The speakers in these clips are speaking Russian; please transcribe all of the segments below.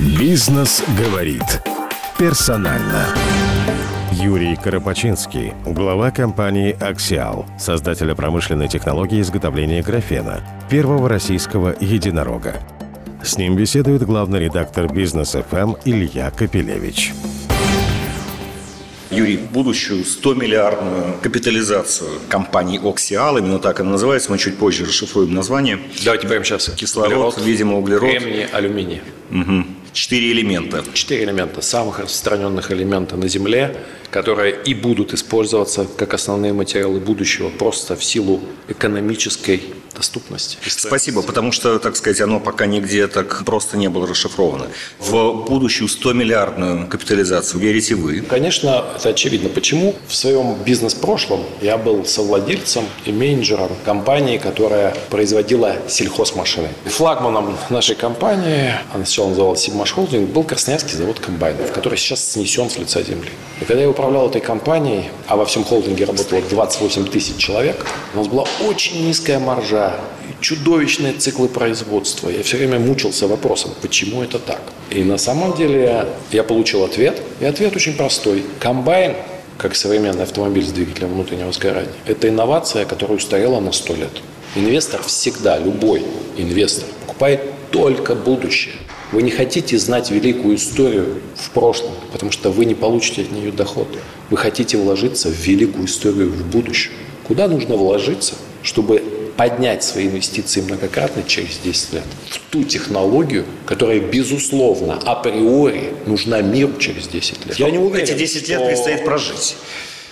Бизнес говорит. Персонально. Юрий Карапачинский, глава компании «Аксиал», создателя промышленной технологии изготовления графена, первого российского единорога. С ним беседует главный редактор «Бизнес ФМ» Илья Капелевич. Юрий, будущую 100-миллиардную капитализацию компании «Оксиал», именно так она называется, мы чуть позже расшифруем название. Давайте прямо сейчас. Кислород, углерод, видимо, углерод. Кремний, алюминий. Угу. Четыре элемента. Четыре элемента, самых распространенных элемента на Земле, которые и будут использоваться как основные материалы будущего просто в силу экономической доступности. Спасибо, потому что, так сказать, оно пока нигде так просто не было расшифровано. В будущую 100-миллиардную капитализацию верите вы? Конечно, это очевидно. Почему? В своем бизнес-прошлом я был совладельцем и менеджером компании, которая производила сельхозмашины. Флагманом нашей компании, она сначала называлась «Сибмаш Холдинг», был Красноярский завод комбайнов, который сейчас снесен с лица земли. И когда я управлял этой компанией, а во всем холдинге работало 28 тысяч человек, у нас была очень низкая маржа, чудовищные циклы производства. Я все время мучился вопросом, почему это так. И на самом деле я получил ответ. И ответ очень простой. Комбайн как современный автомобиль с двигателем внутреннего сгорания. Это инновация, которая устарела на 100 лет. Инвестор всегда, любой инвестор, покупает только будущее. Вы не хотите знать великую историю в прошлом, потому что вы не получите от нее доход. Вы хотите вложиться в великую историю в будущее. Куда нужно вложиться, чтобы поднять свои инвестиции многократно через 10 лет в ту технологию, которая, безусловно, априори нужна миру через 10 лет. Я не уверен, Эти 10 лет предстоит прожить.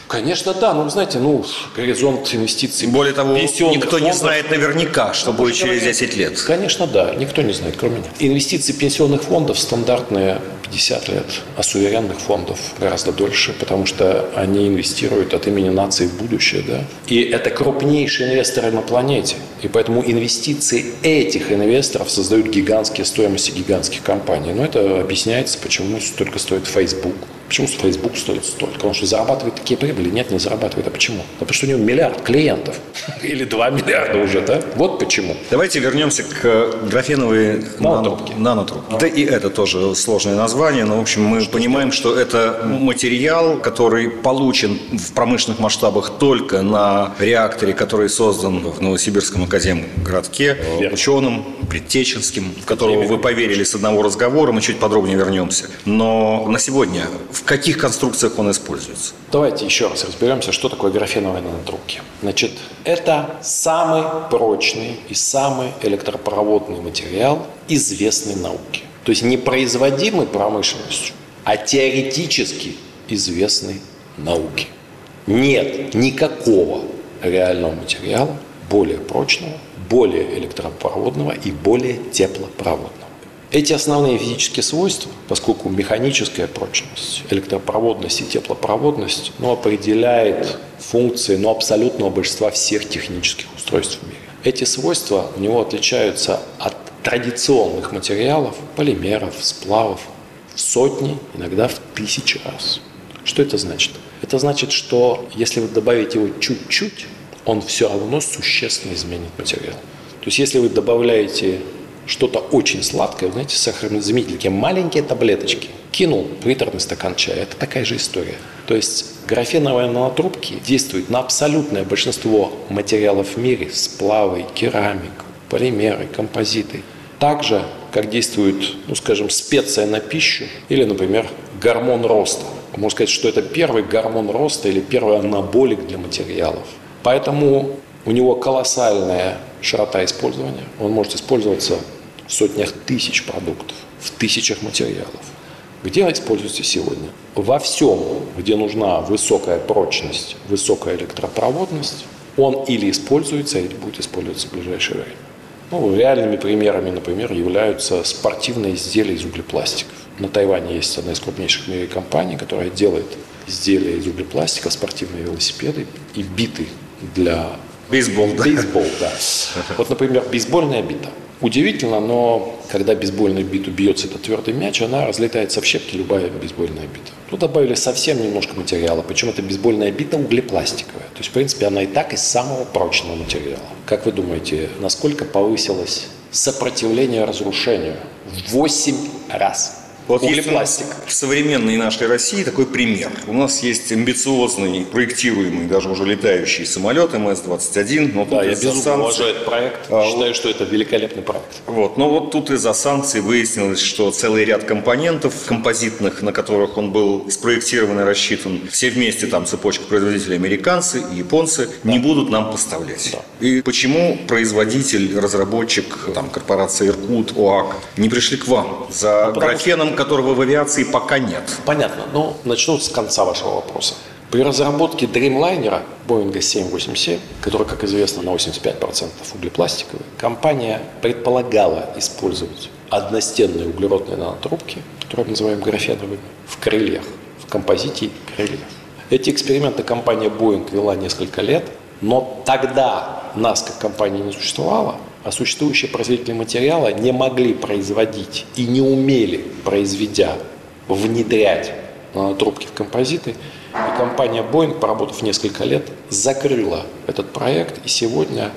Конечно, да. Ну, знаете, ну, горизонт инвестиций. Более того, никто фондов, не знает наверняка, что будет через 10 лет. Конечно, да. Никто не знает, кроме меня. Инвестиции пенсионных фондов стандартные 50 лет, а суверенных фондов гораздо дольше, потому что они инвестируют от имени нации в будущее. Да? И это крупнейшие инвесторы на планете. И поэтому инвестиции этих инвесторов создают гигантские стоимости гигантских компаний. Но это объясняется, почему столько стоит Facebook, Почему Facebook стоит столько? Потому что зарабатывает такие прибыли? Нет, не зарабатывает. А почему? Да потому что у него миллиард клиентов. Или два миллиарда уже, да? Вот почему. Давайте вернемся к графеновой нанотрубке. нанотрубке. Да и это тоже сложное название, но, в общем, мы что понимаем, что это материал, который получен в промышленных масштабах только на реакторе, который создан в Новосибирском академгородке Верно. ученым Предтеченским, в которого вы поверили с одного разговора, мы чуть подробнее вернемся. Но на сегодня в каких конструкциях он используется? Давайте еще раз разберемся, что такое графеновые нанотрубки. Значит, это самый прочный и самый электропроводный материал известной науки. То есть не производимый промышленностью, а теоретически известной науки. Нет никакого реального материала более прочного, более электропроводного и более теплопроводного. Эти основные физические свойства, поскольку механическая прочность, электропроводность и теплопроводность ну, определяет функции ну, абсолютного большинства всех технических устройств в мире. Эти свойства у него отличаются от традиционных материалов, полимеров, сплавов в сотни, иногда в тысячи раз. Что это значит? Это значит, что если вы добавите его чуть-чуть, он все равно существенно изменит материал. То есть если вы добавляете что-то очень сладкое, знаете, сахарозаменитель, маленькие таблеточки, кинул приторный стакан чая. Это такая же история. То есть графеновые нанотрубки действуют на абсолютное большинство материалов в мире, сплавы, керамику, полимеры, композиты. Так же, как действует, ну скажем, специя на пищу или, например, гормон роста. Можно сказать, что это первый гормон роста или первый анаболик для материалов. Поэтому у него колоссальная широта использования. Он может использоваться в сотнях тысяч продуктов, в тысячах материалов. Где используется сегодня? Во всем, где нужна высокая прочность, высокая электропроводность, он или используется, или будет использоваться в ближайшее время. Ну, реальными примерами, например, являются спортивные изделия из углепластиков. На Тайване есть одна из крупнейших в мире компаний, которая делает изделия из углепластика, спортивные велосипеды и биты для... Бейсбол, да? Бейсбол, да. Вот, например, бейсбольная бита – Удивительно, но когда бейсбольную биту бьется этот твердый мяч, она разлетается в щепки, любая бейсбольная бита. Тут добавили совсем немножко материала, причем это бейсбольная бита углепластиковая. То есть, в принципе, она и так из самого прочного материала. Как вы думаете, насколько повысилось сопротивление разрушению? В 8 раз. Вот углепластик. В современной нашей России такой пример. У нас есть амбициозный, проектируемый, даже уже летающий самолет МС-21. Но да, я безумно санкций... уважаю этот проект. А, Считаю, вот... что это великолепный проект. Вот, но вот тут из-за санкций выяснилось, что целый ряд компонентов композитных, на которых он был спроектирован и рассчитан, все вместе там цепочка производителей американцы и японцы да. не будут нам поставлять. Да. И почему производитель, разработчик, там, корпорация Иркут, ОАК не пришли к вам за ну, графеном, которого в авиации пока нет. Понятно. Ну, начну с конца вашего вопроса. При разработке Dreamliner Boeing 787, который, как известно, на 85% углепластиковый, компания предполагала использовать одностенные углеродные нанотрубки, которые мы называем графеновыми, в крыльях, в композите крыльев. Эти эксперименты компания Boeing вела несколько лет, но тогда нас как компания не существовало, а существующие производители материала не могли производить и не умели, произведя, внедрять трубки в композиты. И компания Boeing, поработав несколько лет, закрыла этот проект, и сегодня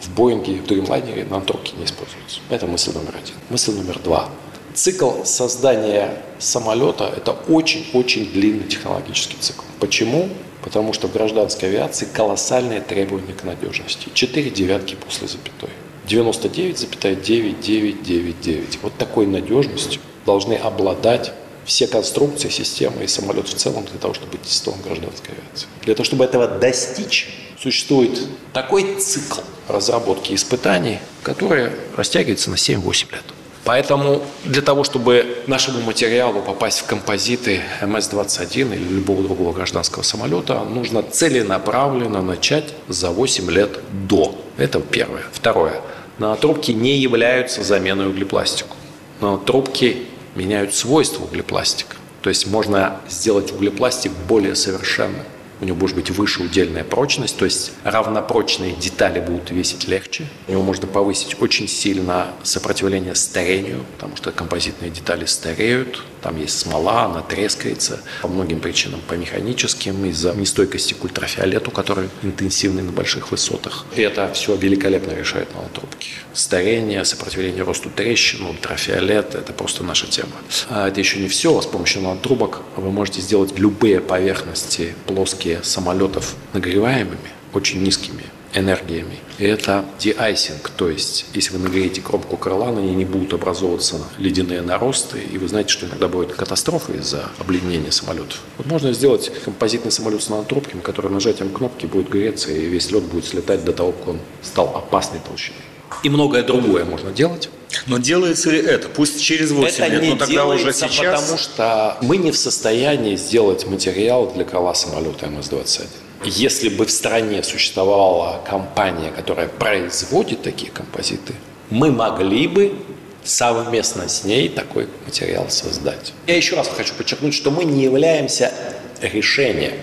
в Боинге в Dreamliner нанотрубки не используются. Это мысль номер один. Мысль номер два. Цикл создания самолета – это очень-очень длинный технологический цикл. Почему? Потому что в гражданской авиации колоссальные требования к надежности. Четыре девятки после запятой. 99,9999. Вот такой надежностью должны обладать все конструкции, системы и самолет в целом для того, чтобы быть тестом гражданской авиации. Для того, чтобы этого достичь, существует такой цикл разработки испытаний, который растягивается на 7-8 лет. Поэтому для того, чтобы нашему материалу попасть в композиты МС-21 или любого другого гражданского самолета, нужно целенаправленно начать за 8 лет до. Это первое. Второе. Нанотрубки не являются заменой углепластику. Нанотрубки меняют свойства углепластика. То есть можно сделать углепластик более совершенным у него может быть выше удельная прочность, то есть равнопрочные детали будут весить легче. У него можно повысить очень сильно сопротивление старению, потому что композитные детали стареют, там есть смола, она трескается по многим причинам, по механическим, из-за нестойкости к ультрафиолету, который интенсивный на больших высотах. И это все великолепно решает нанотрубки. Старение, сопротивление росту трещин, ультрафиолет – это просто наша тема. А это еще не все. С помощью нанотрубок вы можете сделать любые поверхности плоские самолетов нагреваемыми, очень низкими энергиями. И это деайсинг, то есть если вы нагреете кромку крыла, на ней не будут образовываться ледяные наросты, и вы знаете, что иногда бывают катастрофы из-за обледенения самолетов. Вот можно сделать композитный самолет с нанотрубками, который нажатием кнопки будет греться, и весь лед будет слетать до того, как он стал опасной толщиной. И многое другое можно делать. Но делается ли это? Пусть через 8 это лет, не но тогда уже сейчас... потому что мы не в состоянии сделать материал для крыла самолета МС-21. Если бы в стране существовала компания, которая производит такие композиты, мы могли бы совместно с ней такой материал создать. Я еще раз хочу подчеркнуть, что мы не являемся решением.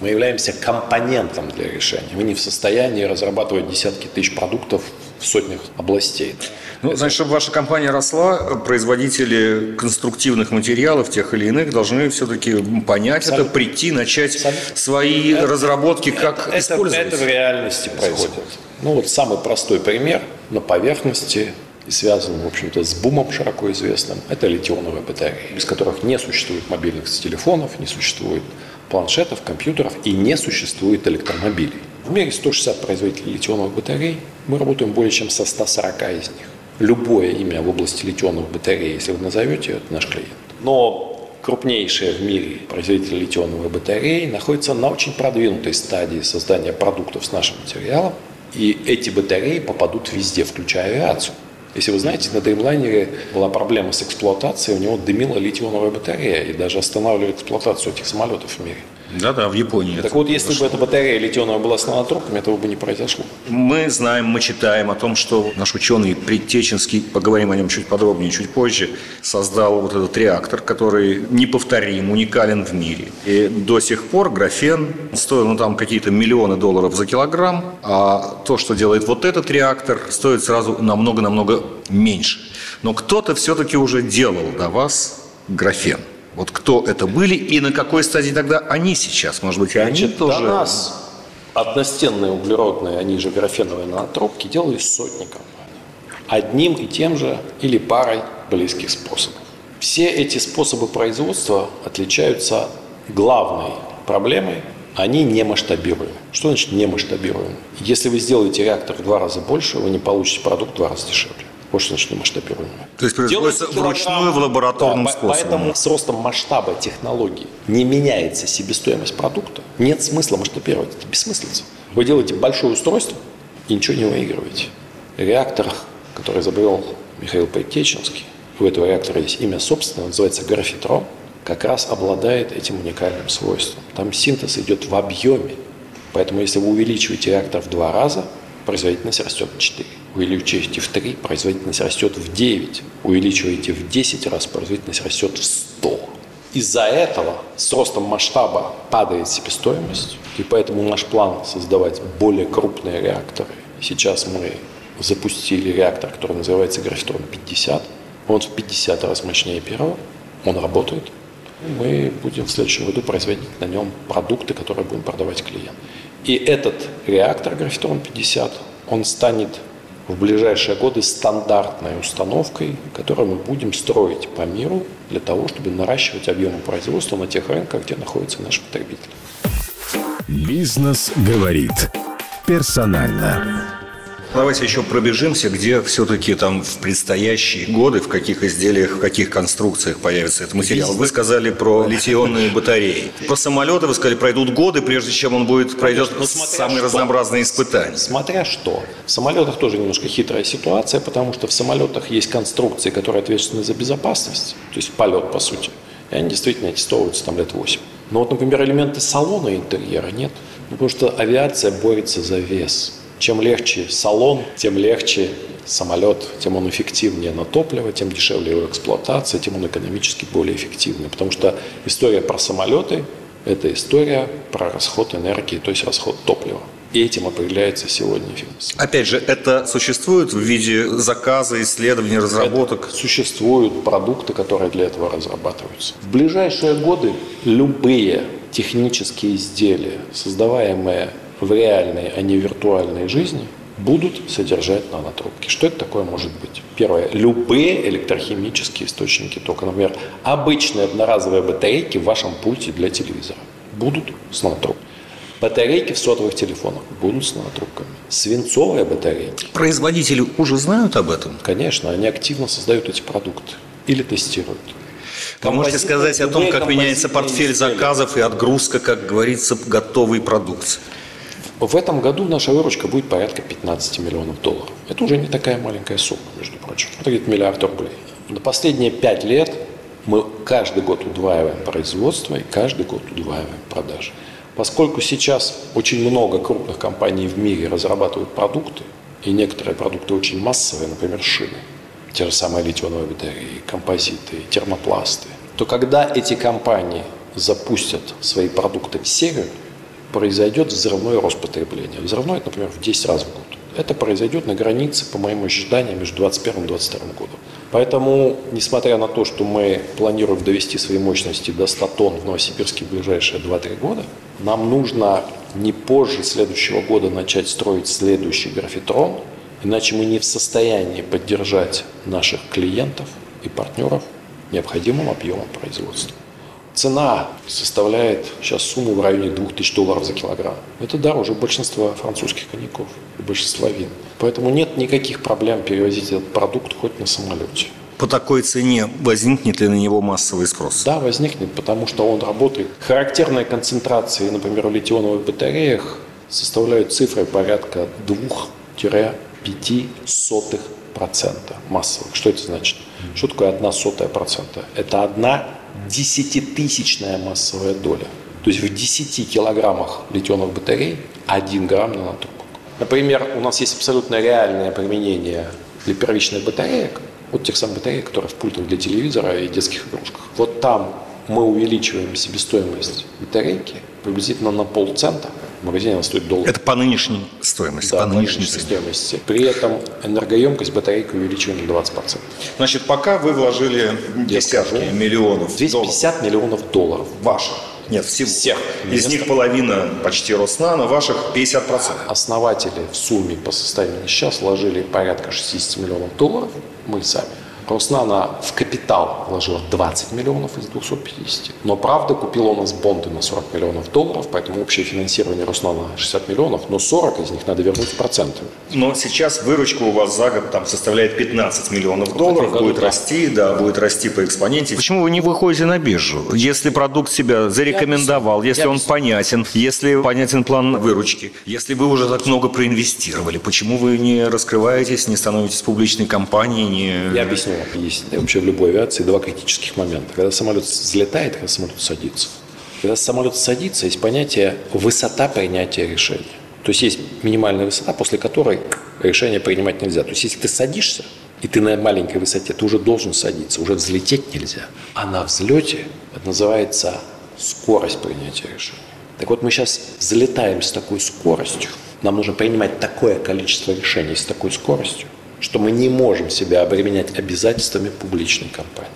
Мы являемся компонентом для решения. Мы не в состоянии разрабатывать десятки тысяч продуктов в сотнях областей. Ну, значит, чтобы ваша компания росла, производители конструктивных материалов, тех или иных, должны все-таки понять Абсолютно. это, прийти, начать Абсолютно. свои это, разработки, как это, использовать. Это, это в реальности происходит. Ну, вот самый простой пример на поверхности и связан, в общем-то, с бумом широко известным, это литионовые батареи, без которых не существует мобильных телефонов, не существует планшетов, компьютеров и не существует электромобилей. В мире 160 производителей литионовых батарей, мы работаем более чем со 140 из них. Любое имя в области литионовых батарей, если вы назовете, это наш клиент. Но крупнейшие в мире производители литионовых батарей находятся на очень продвинутой стадии создания продуктов с нашим материалом, и эти батареи попадут везде, включая авиацию. Если вы знаете, на Dreamliner была проблема с эксплуатацией, у него дымила литионовая батарея и даже останавливали эксплуатацию этих самолетов в мире. Да-да, в Японии. Так вот, если бы эта батарея литионовая была с нанотрубками, этого бы не произошло. Мы знаем, мы читаем о том, что наш ученый Предтеченский, поговорим о нем чуть подробнее, чуть позже, создал вот этот реактор, который неповторим, уникален в мире. И до сих пор графен стоил ну, там какие-то миллионы долларов за килограмм, а то, что делает вот этот реактор, стоит сразу намного-намного меньше. Но кто-то все-таки уже делал до вас графен. Вот кто это были и на какой стадии тогда они сейчас? Может быть, и они Значит, тоже... До нас одностенные углеродные, они же графеновые нанотрубки, делали сотни компаний. Одним и тем же или парой близких способов. Все эти способы производства отличаются главной проблемой они не масштабируемы. Что значит не масштабируемы? Если вы сделаете реактор в два раза больше, вы не получите продукт в два раза дешевле. Не масштабируемый. То есть производится вручную в лабораторном да, способе. Поэтому с ростом масштаба технологий не меняется себестоимость продукта. Нет смысла масштабировать. Это бессмыслица. Вы делаете большое устройство и ничего не выигрываете. Реактор, который изобрел Михаил Пойтеченский, у этого реактора есть имя собственное, называется графитрон как раз обладает этим уникальным свойством. Там синтез идет в объеме. Поэтому если вы увеличиваете реактор в два раза, производительность растет в 4. Увеличиваете в 3, производительность растет в 9. Увеличиваете в 10 раз, производительность растет в 100. Из-за этого с ростом масштаба падает себестоимость, и поэтому наш план создавать более крупные реакторы. Сейчас мы запустили реактор, который называется Графитрон 50. Он в 50 раз мощнее первого, он работает, мы будем в следующем году производить на нем продукты, которые будем продавать клиентам. И этот реактор Графитрон 50, он станет в ближайшие годы стандартной установкой, которую мы будем строить по миру для того, чтобы наращивать объемы производства на тех рынках, где находятся наши потребители. Бизнес говорит персонально. Давайте еще пробежимся, где все-таки там в предстоящие годы, в каких изделиях, в каких конструкциях появится этот материал. Вы сказали про литионные батареи. Про самолеты вы сказали, пройдут годы, прежде чем он будет пройдет ну, самые что. разнообразные испытания. Смотря что. В самолетах тоже немножко хитрая ситуация, потому что в самолетах есть конструкции, которые ответственны за безопасность, то есть полет по сути. И они действительно аттестовываются там лет 8. Но вот, например, элементы салона и интерьера нет. Потому что авиация борется за вес. Чем легче салон, тем легче самолет, тем он эффективнее на топливо, тем дешевле его эксплуатация, тем он экономически более эффективный. Потому что история про самолеты – это история про расход энергии, то есть расход топлива. И этим определяется сегодня эффективность. Опять же, это существует в виде заказа, исследований, разработок? Это существуют продукты, которые для этого разрабатываются. В ближайшие годы любые технические изделия, создаваемые в реальной, а не виртуальной жизни будут содержать нанотрубки. Что это такое может быть? Первое. Любые электрохимические источники тока. Например, обычные одноразовые батарейки в вашем пульте для телевизора будут с нанотрубками. Батарейки в сотовых телефонах будут с нанотрубками. Свинцовые батарейки. Производители уже знают об этом? Конечно, они активно создают эти продукты или тестируют. Вы можете сказать о том, как меняется портфель заказов и отгрузка, как говорится, готовой продукции? В этом году наша выручка будет порядка 15 миллионов долларов. Это уже не такая маленькая сумма, между прочим. Это где-то миллиард рублей. На последние пять лет мы каждый год удваиваем производство и каждый год удваиваем продажи. Поскольку сейчас очень много крупных компаний в мире разрабатывают продукты, и некоторые продукты очень массовые, например, шины, те же самые литионовые батареи, композиты, термопласты, то когда эти компании запустят свои продукты в серию, произойдет взрывной рост потребления. Взрывной, например, в 10 раз в год. Это произойдет на границе, по моим ощущениям, между 2021 и 2022 годом. Поэтому, несмотря на то, что мы планируем довести свои мощности до 100 тонн в Новосибирске в ближайшие 2-3 года, нам нужно не позже следующего года начать строить следующий графитрон, иначе мы не в состоянии поддержать наших клиентов и партнеров необходимым объемом производства. Цена составляет сейчас сумму в районе 2000 долларов за килограмм. Это дороже большинства французских коньяков и большинства вин. Поэтому нет никаких проблем перевозить этот продукт хоть на самолете. По такой цене возникнет ли на него массовый спрос? Да, возникнет, потому что он работает. Характерные концентрации, например, в литионовых батареях составляют цифры порядка 2-5 процента массовых. Что это значит? Что такое одна сотая процента? Это одна десятитысячная массовая доля. То есть в 10 килограммах литионных батарей 1 грамм нанотрубок. Например, у нас есть абсолютно реальное применение для первичных батареек, вот тех самых батареек, которые в пультах для телевизора и детских игрушках. Вот там мы увеличиваем себестоимость батарейки приблизительно на полцента. В магазине она стоит доллар. Это по нынешней стоимости, да, по нынешней стоимости. При этом энергоемкость батарейки увеличиваем на 20%. Значит, пока вы вложили десятки скажу, миллионов 250 долларов. миллионов долларов. Ваших? Нет, всего. Всех. Из них половина почти Роснано, ваших 50%. Основатели в сумме по состоянию сейчас вложили порядка 60 миллионов долларов, мы сами. Роснана в капитал вложила 20 миллионов из 250. Но правда купила у нас бонды на 40 миллионов долларов, поэтому общее финансирование Роснана 60 миллионов, но 40 из них надо вернуть процентами. Но сейчас выручка у вас за год там составляет 15 миллионов долларов, будет да. расти, да, будет расти по экспоненте. Почему вы не выходите на биржу? Если продукт себя зарекомендовал, я если он понятен, если понятен план выручки, если вы уже так много проинвестировали, почему вы не раскрываетесь, не становитесь публичной компанией? Не... Я объясню. Есть вообще в любой авиации два критических момента. Когда самолет взлетает, когда самолет садится. Когда самолет садится, есть понятие высота принятия решения. То есть есть минимальная высота, после которой решение принимать нельзя. То есть если ты садишься, и ты на маленькой высоте, ты уже должен садиться, уже взлететь нельзя. А на взлете это называется скорость принятия решения. Так вот мы сейчас взлетаем с такой скоростью, нам нужно принимать такое количество решений с такой скоростью, что мы не можем себя обременять обязательствами публичной компании.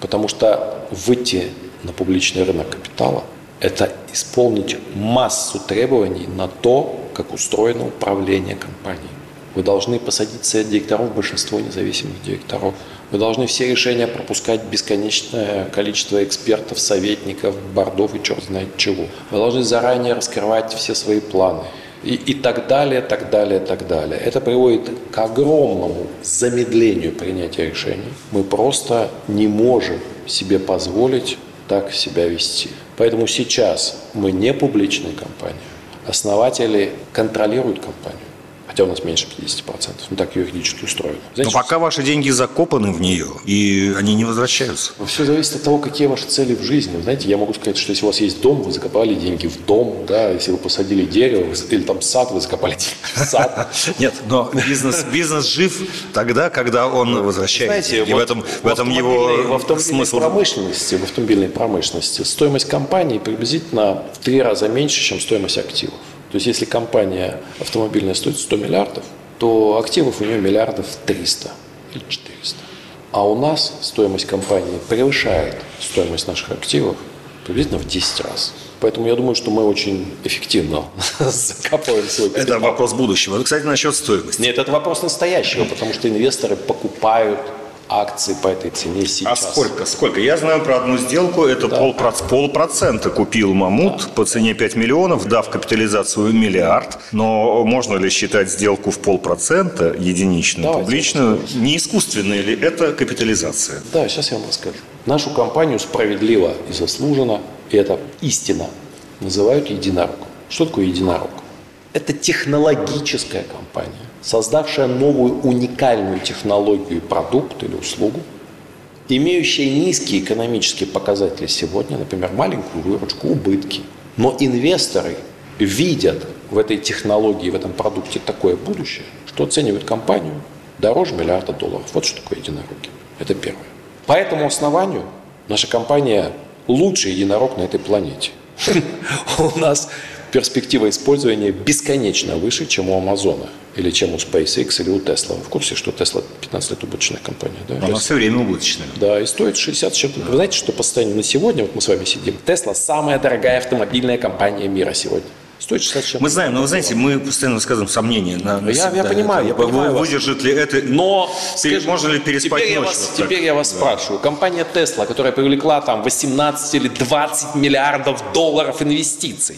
Потому что выйти на публичный рынок капитала – это исполнить массу требований на то, как устроено управление компанией. Вы должны посадить совет директоров, большинство независимых директоров. Вы должны все решения пропускать бесконечное количество экспертов, советников, бордов и черт знает чего. Вы должны заранее раскрывать все свои планы. И, и так далее, так далее, так далее. Это приводит к огромному замедлению принятия решений. Мы просто не можем себе позволить так себя вести. Поэтому сейчас мы не публичная компания. Основатели контролируют компанию хотя у нас меньше 50%. Ну, так юридически устроено. Знаете, Но пока ваши деньги закопаны в нее, и они не возвращаются. Но все зависит от того, какие ваши цели в жизни. Знаете, я могу сказать, что если у вас есть дом, вы закопали деньги в дом, да, если вы посадили дерево, или там сад, вы закопали деньги в сад. Нет, но бизнес, бизнес жив тогда, когда он возвращается. Знаете, и в этом, в этом его смысл. Промышленности, в автомобильной промышленности стоимость компании приблизительно в три раза меньше, чем стоимость активов. То есть если компания автомобильная стоит 100 миллиардов, то активов у нее миллиардов 300 или 400. А у нас стоимость компании превышает стоимость наших активов приблизительно в 10 раз. Поэтому я думаю, что мы очень эффективно закапываем свой капитал. Это вопрос будущего. Кстати, насчет стоимости. Нет, это вопрос настоящего, потому что инвесторы покупают акции по этой цене сейчас. А сколько? Сколько? Я знаю про одну сделку, это да. полпроц, полпроцента купил Мамут да. по цене 5 миллионов, дав капитализацию миллиард. Но можно ли считать сделку в полпроцента единичную, Давайте публичную? Не искусственная ли это капитализация? Да, сейчас я вам расскажу. Нашу компанию справедливо и заслуженно, и это истина, называют единорог. Что такое единорог? Это технологическая компания создавшая новую уникальную технологию, продукт или услугу, имеющая низкие экономические показатели сегодня, например, маленькую выручку, убытки. Но инвесторы видят в этой технологии, в этом продукте такое будущее, что оценивают компанию дороже миллиарда долларов. Вот что такое единороги. Это первое. По этому основанию наша компания лучший единорог на этой планете. У нас перспектива использования бесконечно выше, чем у Амазона или чем у SpaceX или у Tesla. Вы в курсе, что Tesla 15 лет убыточная компания? Да? Она все время убыточная. Да, и стоит 60 с чем-то. Вы знаете, что по состоянию на сегодня, вот мы с вами сидим, Tesla самая дорогая автомобильная компания мира сегодня. Стоит 60 чем Мы знаем, но вы знаете, мы постоянно высказываем сомнения. На, на я, я понимаю, я понимаю Выдержит вас. ли это, но пере, можно ли переспать теперь ночью? Я вас, теперь я вас да. спрашиваю. Компания Tesla, которая привлекла там 18 или 20 миллиардов долларов инвестиций,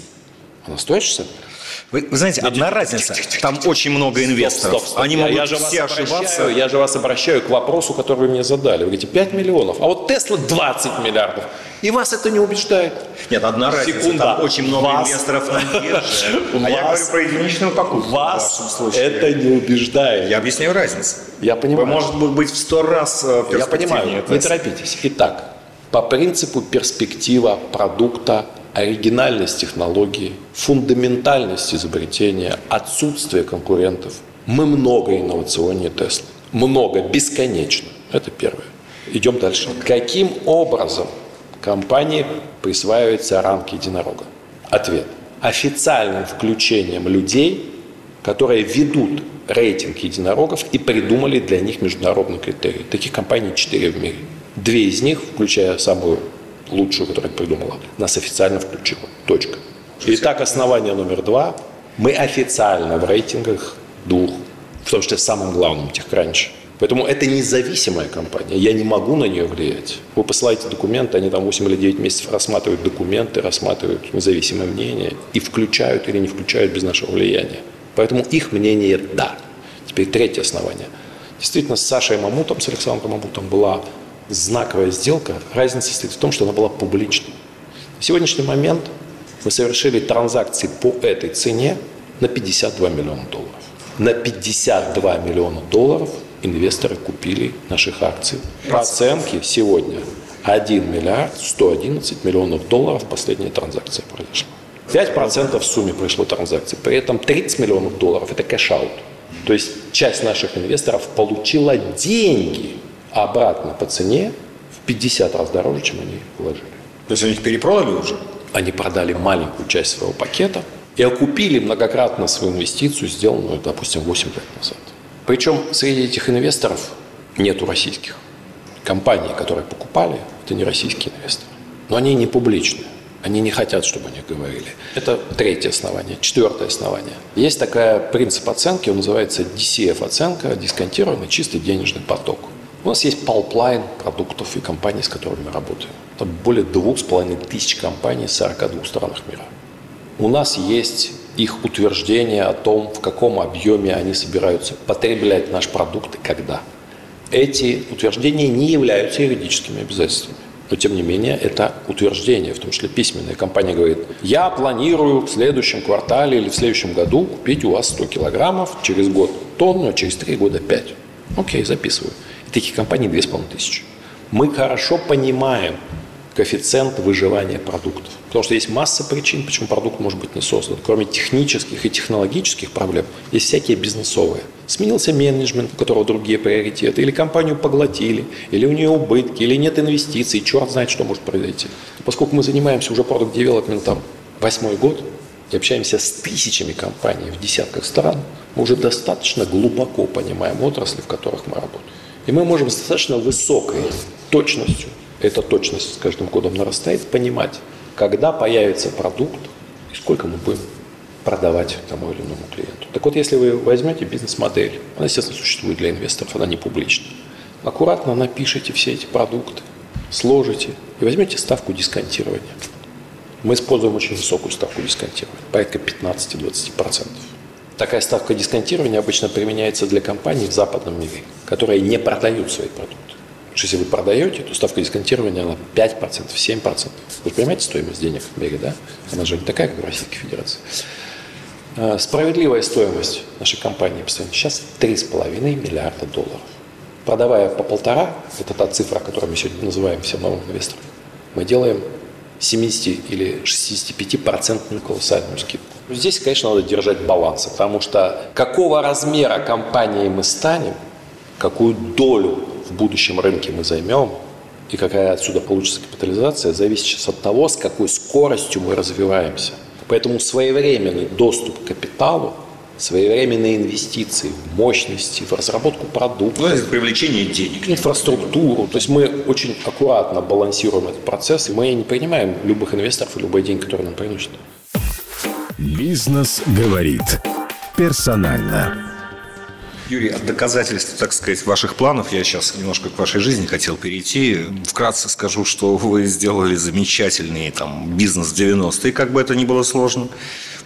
она стоит 60 миллиардов? Вы, вы знаете, одна разница, там очень много инвесторов. Стоп, стоп, стоп. Они я, могут я же все ошибаться. Я же вас обращаю к вопросу, который вы мне задали. Вы говорите, 5 миллионов, а вот Тесла 20 миллиардов. И вас это не убеждает? Нет, одна разница, Секунда. там очень много вас... инвесторов на бирже. А я говорю про единичную покупку. Вас это не убеждает. Я объясняю разницу. Я понимаю. Может быть в сто раз э, Я понимаю, не торопитесь. Итак, по принципу перспектива продукта оригинальность технологии, фундаментальность изобретения, отсутствие конкурентов. Мы много инновационнее Тесла. Много, бесконечно. Это первое. Идем дальше. Каким образом компании присваивается рамки единорога? Ответ. Официальным включением людей, которые ведут рейтинг единорогов и придумали для них международные критерии. Таких компаний четыре в мире. Две из них, включая самую лучшую, которую придумала, нас официально включила. Точка. Итак, основание номер два. Мы официально в рейтингах двух, в том числе самым главным, техкранч, Поэтому это независимая компания. Я не могу на нее влиять. Вы посылаете документы, они там 8 или 9 месяцев рассматривают документы, рассматривают независимое мнение и включают или не включают без нашего влияния. Поэтому их мнение – да. Теперь третье основание. Действительно, с Сашей Мамутом, с Александром Мамутом была знаковая сделка. Разница состоит в том, что она была публичной. На сегодняшний момент мы совершили транзакции по этой цене на 52 миллиона долларов. На 52 миллиона долларов инвесторы купили наших акций. По оценке сегодня 1 миллиард 111 миллионов долларов последняя транзакция произошла. 5% в сумме пришло транзакции. При этом 30 миллионов долларов – это cash-out. То есть часть наших инвесторов получила деньги обратно по цене в 50 раз дороже, чем они вложили. То есть они их перепродали уже? Они продали маленькую часть своего пакета и окупили многократно свою инвестицию, сделанную, допустим, 8 лет назад. Причем среди этих инвесторов нету российских. Компании, которые покупали, это не российские инвесторы. Но они не публичные. Они не хотят, чтобы о них говорили. Это третье основание. Четвертое основание. Есть такая принцип оценки, он называется DCF-оценка, дисконтированный чистый денежный поток. У нас есть палплайн продуктов и компаний, с которыми мы работаем. Это более двух с половиной тысяч компаний в 42 странах мира. У нас есть их утверждение о том, в каком объеме они собираются потреблять наш продукт и когда. Эти утверждения не являются юридическими обязательствами. Но, тем не менее, это утверждение, в том числе письменная. Компания говорит, я планирую в следующем квартале или в следующем году купить у вас 100 килограммов, через год тонну, а через три года 5. Окей, записываю. Таких компаний 2500. Мы хорошо понимаем, коэффициент выживания продуктов. Потому что есть масса причин, почему продукт может быть не создан. Кроме технических и технологических проблем, есть всякие бизнесовые. Сменился менеджмент, у которого другие приоритеты, или компанию поглотили, или у нее убытки, или нет инвестиций, черт знает, что может произойти. Поскольку мы занимаемся уже продукт девелопментом восьмой год и общаемся с тысячами компаний в десятках стран, мы уже достаточно глубоко понимаем отрасли, в которых мы работаем. И мы можем с достаточно высокой точностью эта точность с каждым годом нарастает, понимать, когда появится продукт и сколько мы будем продавать тому или иному клиенту. Так вот, если вы возьмете бизнес-модель, она, естественно, существует для инвесторов, она не публична. Аккуратно напишите все эти продукты, сложите и возьмете ставку дисконтирования. Мы используем очень высокую ставку дисконтирования, порядка 15-20%. Такая ставка дисконтирования обычно применяется для компаний в западном мире, которые не продают свои продукты. Потому что если вы продаете, то ставка дисконтирования она 5%, 7%. Вы понимаете стоимость денег в мире, да? Она же не такая, как в Российской Федерации. А, справедливая стоимость нашей компании сейчас 3,5 миллиарда долларов. Продавая по полтора, это та цифра, которую мы сегодня называем всем новым инвесторам, мы делаем 70 или 65% колоссальную скидку. Здесь, конечно, надо держать баланс, потому что какого размера компании мы станем, какую долю в будущем рынке мы займем, и какая отсюда получится капитализация, зависит сейчас от того, с какой скоростью мы развиваемся. Поэтому своевременный доступ к капиталу, своевременные инвестиции в мощности, в разработку продуктов. Ну, привлечение денег. Инфраструктуру. То есть мы очень аккуратно балансируем этот процесс, и мы не принимаем любых инвесторов и любой день, который нам приносит. Бизнес говорит персонально. Юрий, от доказательств, так сказать, ваших планов я сейчас немножко к вашей жизни хотел перейти. Вкратце скажу, что вы сделали замечательный там, бизнес в 90-е, как бы это ни было сложно.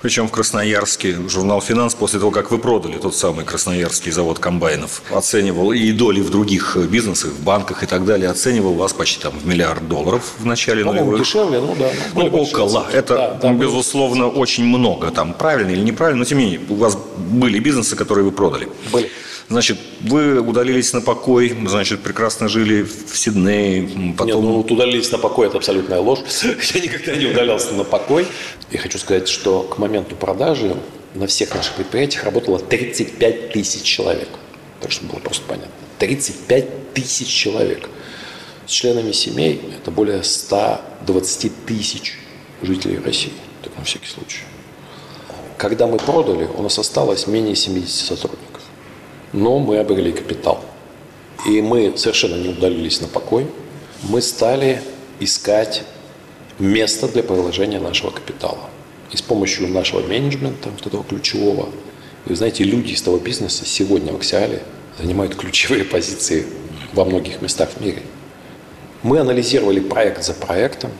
Причем в Красноярске журнал «Финанс» после того, как вы продали тот самый красноярский завод комбайнов, оценивал и доли в других бизнесах, в банках и так далее, оценивал вас почти там в миллиард долларов в начале нулевых. дешевле, ну да. Ну, около. Это, да, да, безусловно, очень много. Там правильно или неправильно, но тем не менее, у вас были бизнесы, которые вы продали. Были. Значит, вы удалились на покой, значит, прекрасно жили в Сиднее, потом... Нет, ну, вот удалились на покой – это абсолютная ложь. Я никогда не удалялся на покой. Я хочу сказать, что к моменту продажи на всех наших предприятиях работало 35 тысяч человек. Так что было просто понятно. 35 тысяч человек. С членами семей это более 120 тысяч жителей России. Так на всякий случай. Когда мы продали, у нас осталось менее 70 сотрудников но мы обрели капитал. И мы совершенно не удалились на покой. Мы стали искать место для приложения нашего капитала. И с помощью нашего менеджмента, вот этого ключевого, вы знаете, люди из того бизнеса сегодня в Аксиале занимают ключевые позиции во многих местах в мире. Мы анализировали проект за проектом,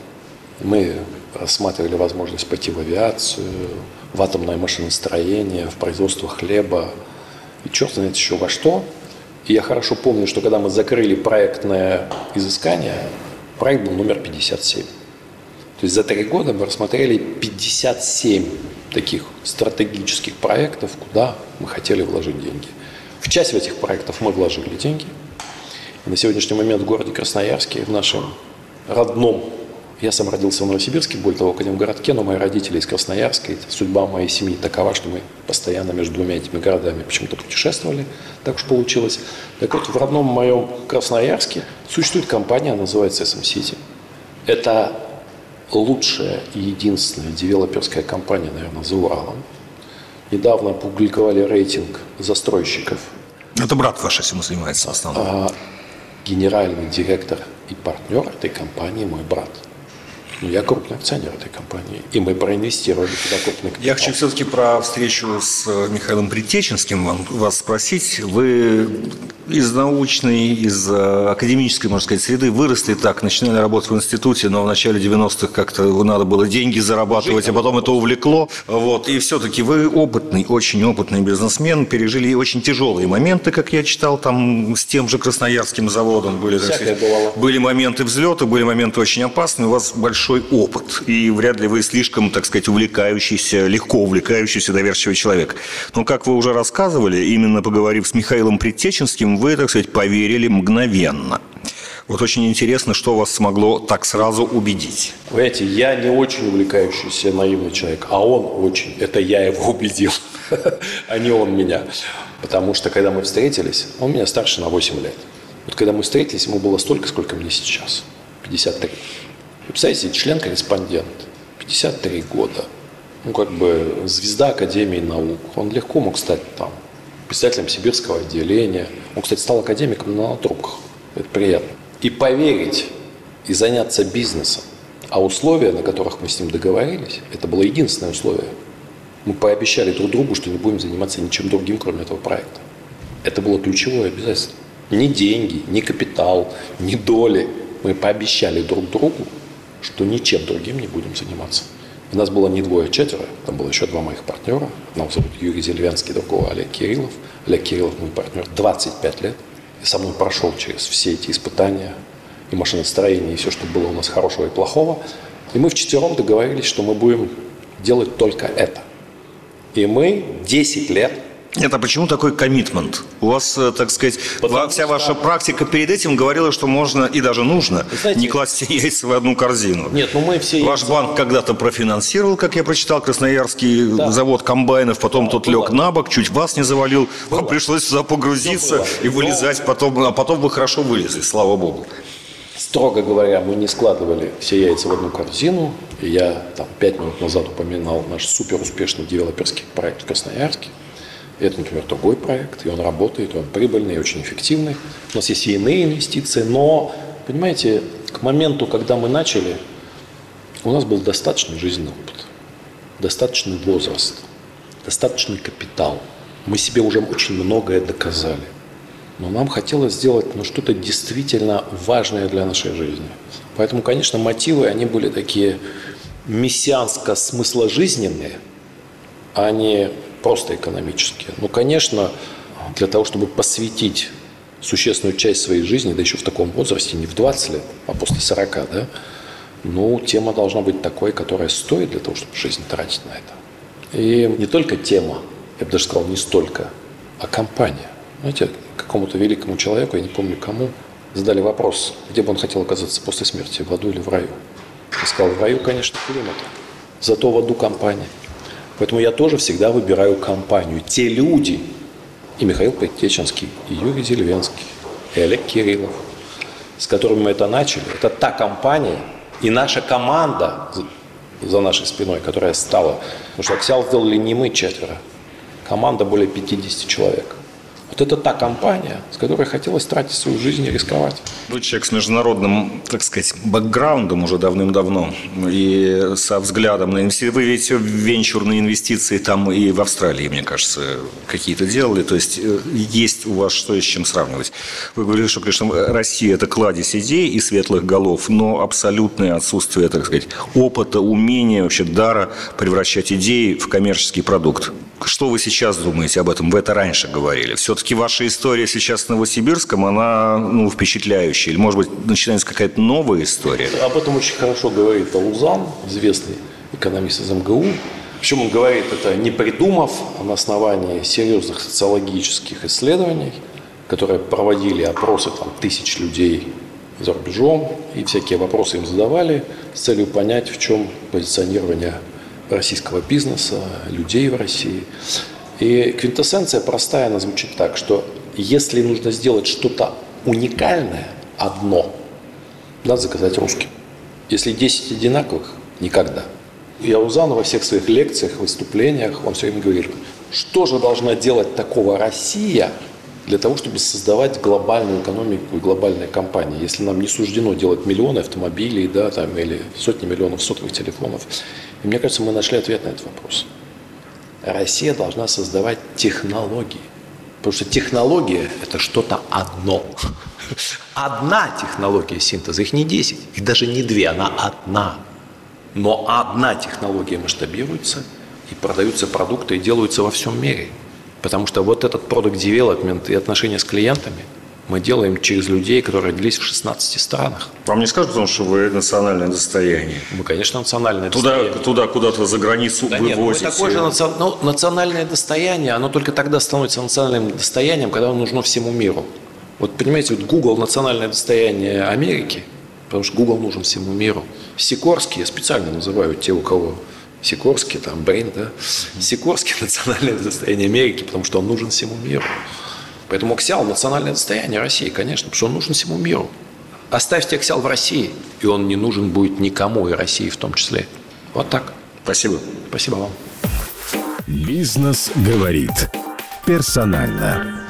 мы рассматривали возможность пойти в авиацию, в атомное машиностроение, в производство хлеба, и черт знает еще во что. И я хорошо помню, что когда мы закрыли проектное изыскание, проект был номер 57. То есть за три года мы рассмотрели 57 таких стратегических проектов, куда мы хотели вложить деньги. В часть этих проектов мы вложили деньги. И на сегодняшний момент в городе Красноярске, в нашем родном я сам родился в Новосибирске, более того, в городке, но мои родители из Красноярска. И судьба моей семьи такова, что мы постоянно между двумя этими городами почему-то путешествовали. Так уж получилось. Так вот, в родном моем Красноярске существует компания, называется SM City. Это лучшая и единственная девелоперская компания, наверное, за Уралом. Недавно опубликовали рейтинг застройщиков. Это брат ваш этим занимается основном. А, генеральный директор и партнер этой компании мой брат. Ну, я крупный акционер этой компании, и мы проинвестировали туда крупный капитал. Я хочу все-таки про встречу с Михаилом Притеченским вам, вас спросить. Вы из научной, из э, академической, можно сказать, среды выросли так, начинали работать в институте, но в начале 90-х как-то надо было деньги зарабатывать, а потом это увлекло. Вот. И все-таки вы опытный, очень опытный бизнесмен, пережили очень тяжелые моменты, как я читал, там с тем же Красноярским заводом были, сказать, были моменты взлета, были моменты очень опасные, у вас большой опыт, и вряд ли вы слишком, так сказать, увлекающийся, легко увлекающийся, доверчивый человек. Но, как вы уже рассказывали, именно поговорив с Михаилом Предтеченским, вы, так сказать, поверили мгновенно. Вот очень интересно, что вас смогло так сразу убедить. Понимаете, я не очень увлекающийся наивный человек, а он очень. Это я его убедил, а не он меня. Потому что, когда мы встретились, он меня старше на 8 лет. Вот когда мы встретились, ему было столько, сколько мне сейчас. 53. Вы представляете, член-корреспондент. 53 года. Ну, как бы звезда Академии наук. Он легко мог стать там председателем сибирского отделения. Он, кстати, стал академиком на трубках. Это приятно. И поверить, и заняться бизнесом. А условия, на которых мы с ним договорились, это было единственное условие. Мы пообещали друг другу, что не будем заниматься ничем другим, кроме этого проекта. Это было ключевое обязательство. Ни деньги, ни капитал, ни доли. Мы пообещали друг другу, что ничем другим не будем заниматься. У нас было не двое, а четверо. Там было еще два моих партнера. Одного зовут Юрий Зельвянский, другого Олег Кириллов. Олег Кириллов мой партнер 25 лет. И со мной прошел через все эти испытания и машиностроение, и все, что было у нас хорошего и плохого. И мы вчетвером договорились, что мы будем делать только это. И мы 10 лет нет, а почему такой коммитмент? У вас, э, так сказать, Потому вся что... ваша практика перед этим говорила, что можно и даже нужно знаете, не класть все яйца в одну корзину. Нет, ну мы все Ваш яйца... банк когда-то профинансировал, как я прочитал, Красноярский да. завод комбайнов, потом да, тот было. лег на бок, чуть вас не завалил, было. вам пришлось туда погрузиться и вылезать, Но... потом, а потом вы хорошо вылезли, слава богу. Строго говоря, мы не складывали все яйца в одну корзину. Я там пять минут назад упоминал наш супер успешный девелоперский проект в Красноярске. Это, например, другой проект, и он работает, и он прибыльный и очень эффективный. У нас есть и иные инвестиции, но, понимаете, к моменту, когда мы начали, у нас был достаточный жизненный опыт, достаточный возраст, достаточный капитал. Мы себе уже очень многое доказали. Но нам хотелось сделать ну, что-то действительно важное для нашей жизни. Поэтому, конечно, мотивы, они были такие мессианско-смысложизненные, а не просто экономические. Ну, конечно, для того, чтобы посвятить существенную часть своей жизни, да еще в таком возрасте, не в 20 лет, а после 40, да, ну, тема должна быть такой, которая стоит для того, чтобы жизнь тратить на это. И не только тема, я бы даже сказал, не столько, а компания. Знаете, какому-то великому человеку, я не помню кому, задали вопрос, где бы он хотел оказаться после смерти, в аду или в раю. Я сказал, в раю, конечно, климат, зато в аду компания. Поэтому я тоже всегда выбираю компанию. Те люди, и Михаил Предтеченский, и Юрий Зельвенский, и Олег Кириллов, с которыми мы это начали, это та компания и наша команда за нашей спиной, которая стала, потому что Аксиал сделали не мы четверо, команда более 50 человек. Вот это та компания, с которой хотелось тратить свою жизнь и рисковать. Вы человек с международным, так сказать, бэкграундом уже давным-давно и со взглядом на инвестиции. Вы ведь венчурные инвестиции там и в Австралии, мне кажется, какие-то делали. То есть э, есть у вас что и с чем сравнивать. Вы говорили, что, конечно, Россия – это кладезь идей и светлых голов, но абсолютное отсутствие, так сказать, опыта, умения, вообще дара превращать идеи в коммерческий продукт. Что вы сейчас думаете об этом? Вы это раньше говорили. Все-таки ваша история сейчас с Новосибирском, она ну, впечатляющая. Или, может быть, начинается какая-то новая история? Об этом очень хорошо говорит Алузан, известный экономист из МГУ. Причем он говорит это не придумав, а на основании серьезных социологических исследований, которые проводили опросы там, тысяч людей за рубежом, и всякие вопросы им задавали с целью понять, в чем позиционирование российского бизнеса, людей в России. И квинтэссенция простая, она звучит так, что если нужно сделать что-то уникальное, одно, надо заказать русским. Если 10 одинаковых, никогда. Я Узан во всех своих лекциях, выступлениях, он все время говорит, что же должна делать такого Россия для того, чтобы создавать глобальную экономику и глобальные компании. Если нам не суждено делать миллионы автомобилей, да, там, или сотни миллионов сотовых телефонов, и мне кажется, мы нашли ответ на этот вопрос. Россия должна создавать технологии. Потому что технология – это что-то одно. Одна технология синтеза, их не 10, их даже не две, она одна. Но одна технология масштабируется, и продаются продукты, и делаются во всем мире. Потому что вот этот продукт девелопмент и отношения с клиентами – мы делаем через людей, которые родились в 16 странах. Вам не скажут, потому что вы национальное достояние? Мы, конечно, национальное туда, достояние. Туда, куда-то за границу да вывозите? Нет, такое же наци... ну, национальное достояние, оно только тогда становится национальным достоянием, когда оно нужно всему миру. Вот понимаете, вот Google национальное достояние Америки, потому что Google нужен всему миру. Сикорский, я специально называю те, у кого Сикорский, там, Брейн, да, Сикорский национальное достояние Америки, потому что он нужен всему миру. Поэтому Оксиал – национальное достояние России, конечно, потому что он нужен всему миру. Оставьте Оксиал в России, и он не нужен будет никому, и России в том числе. Вот так. Спасибо. Спасибо вам. Бизнес говорит. Персонально.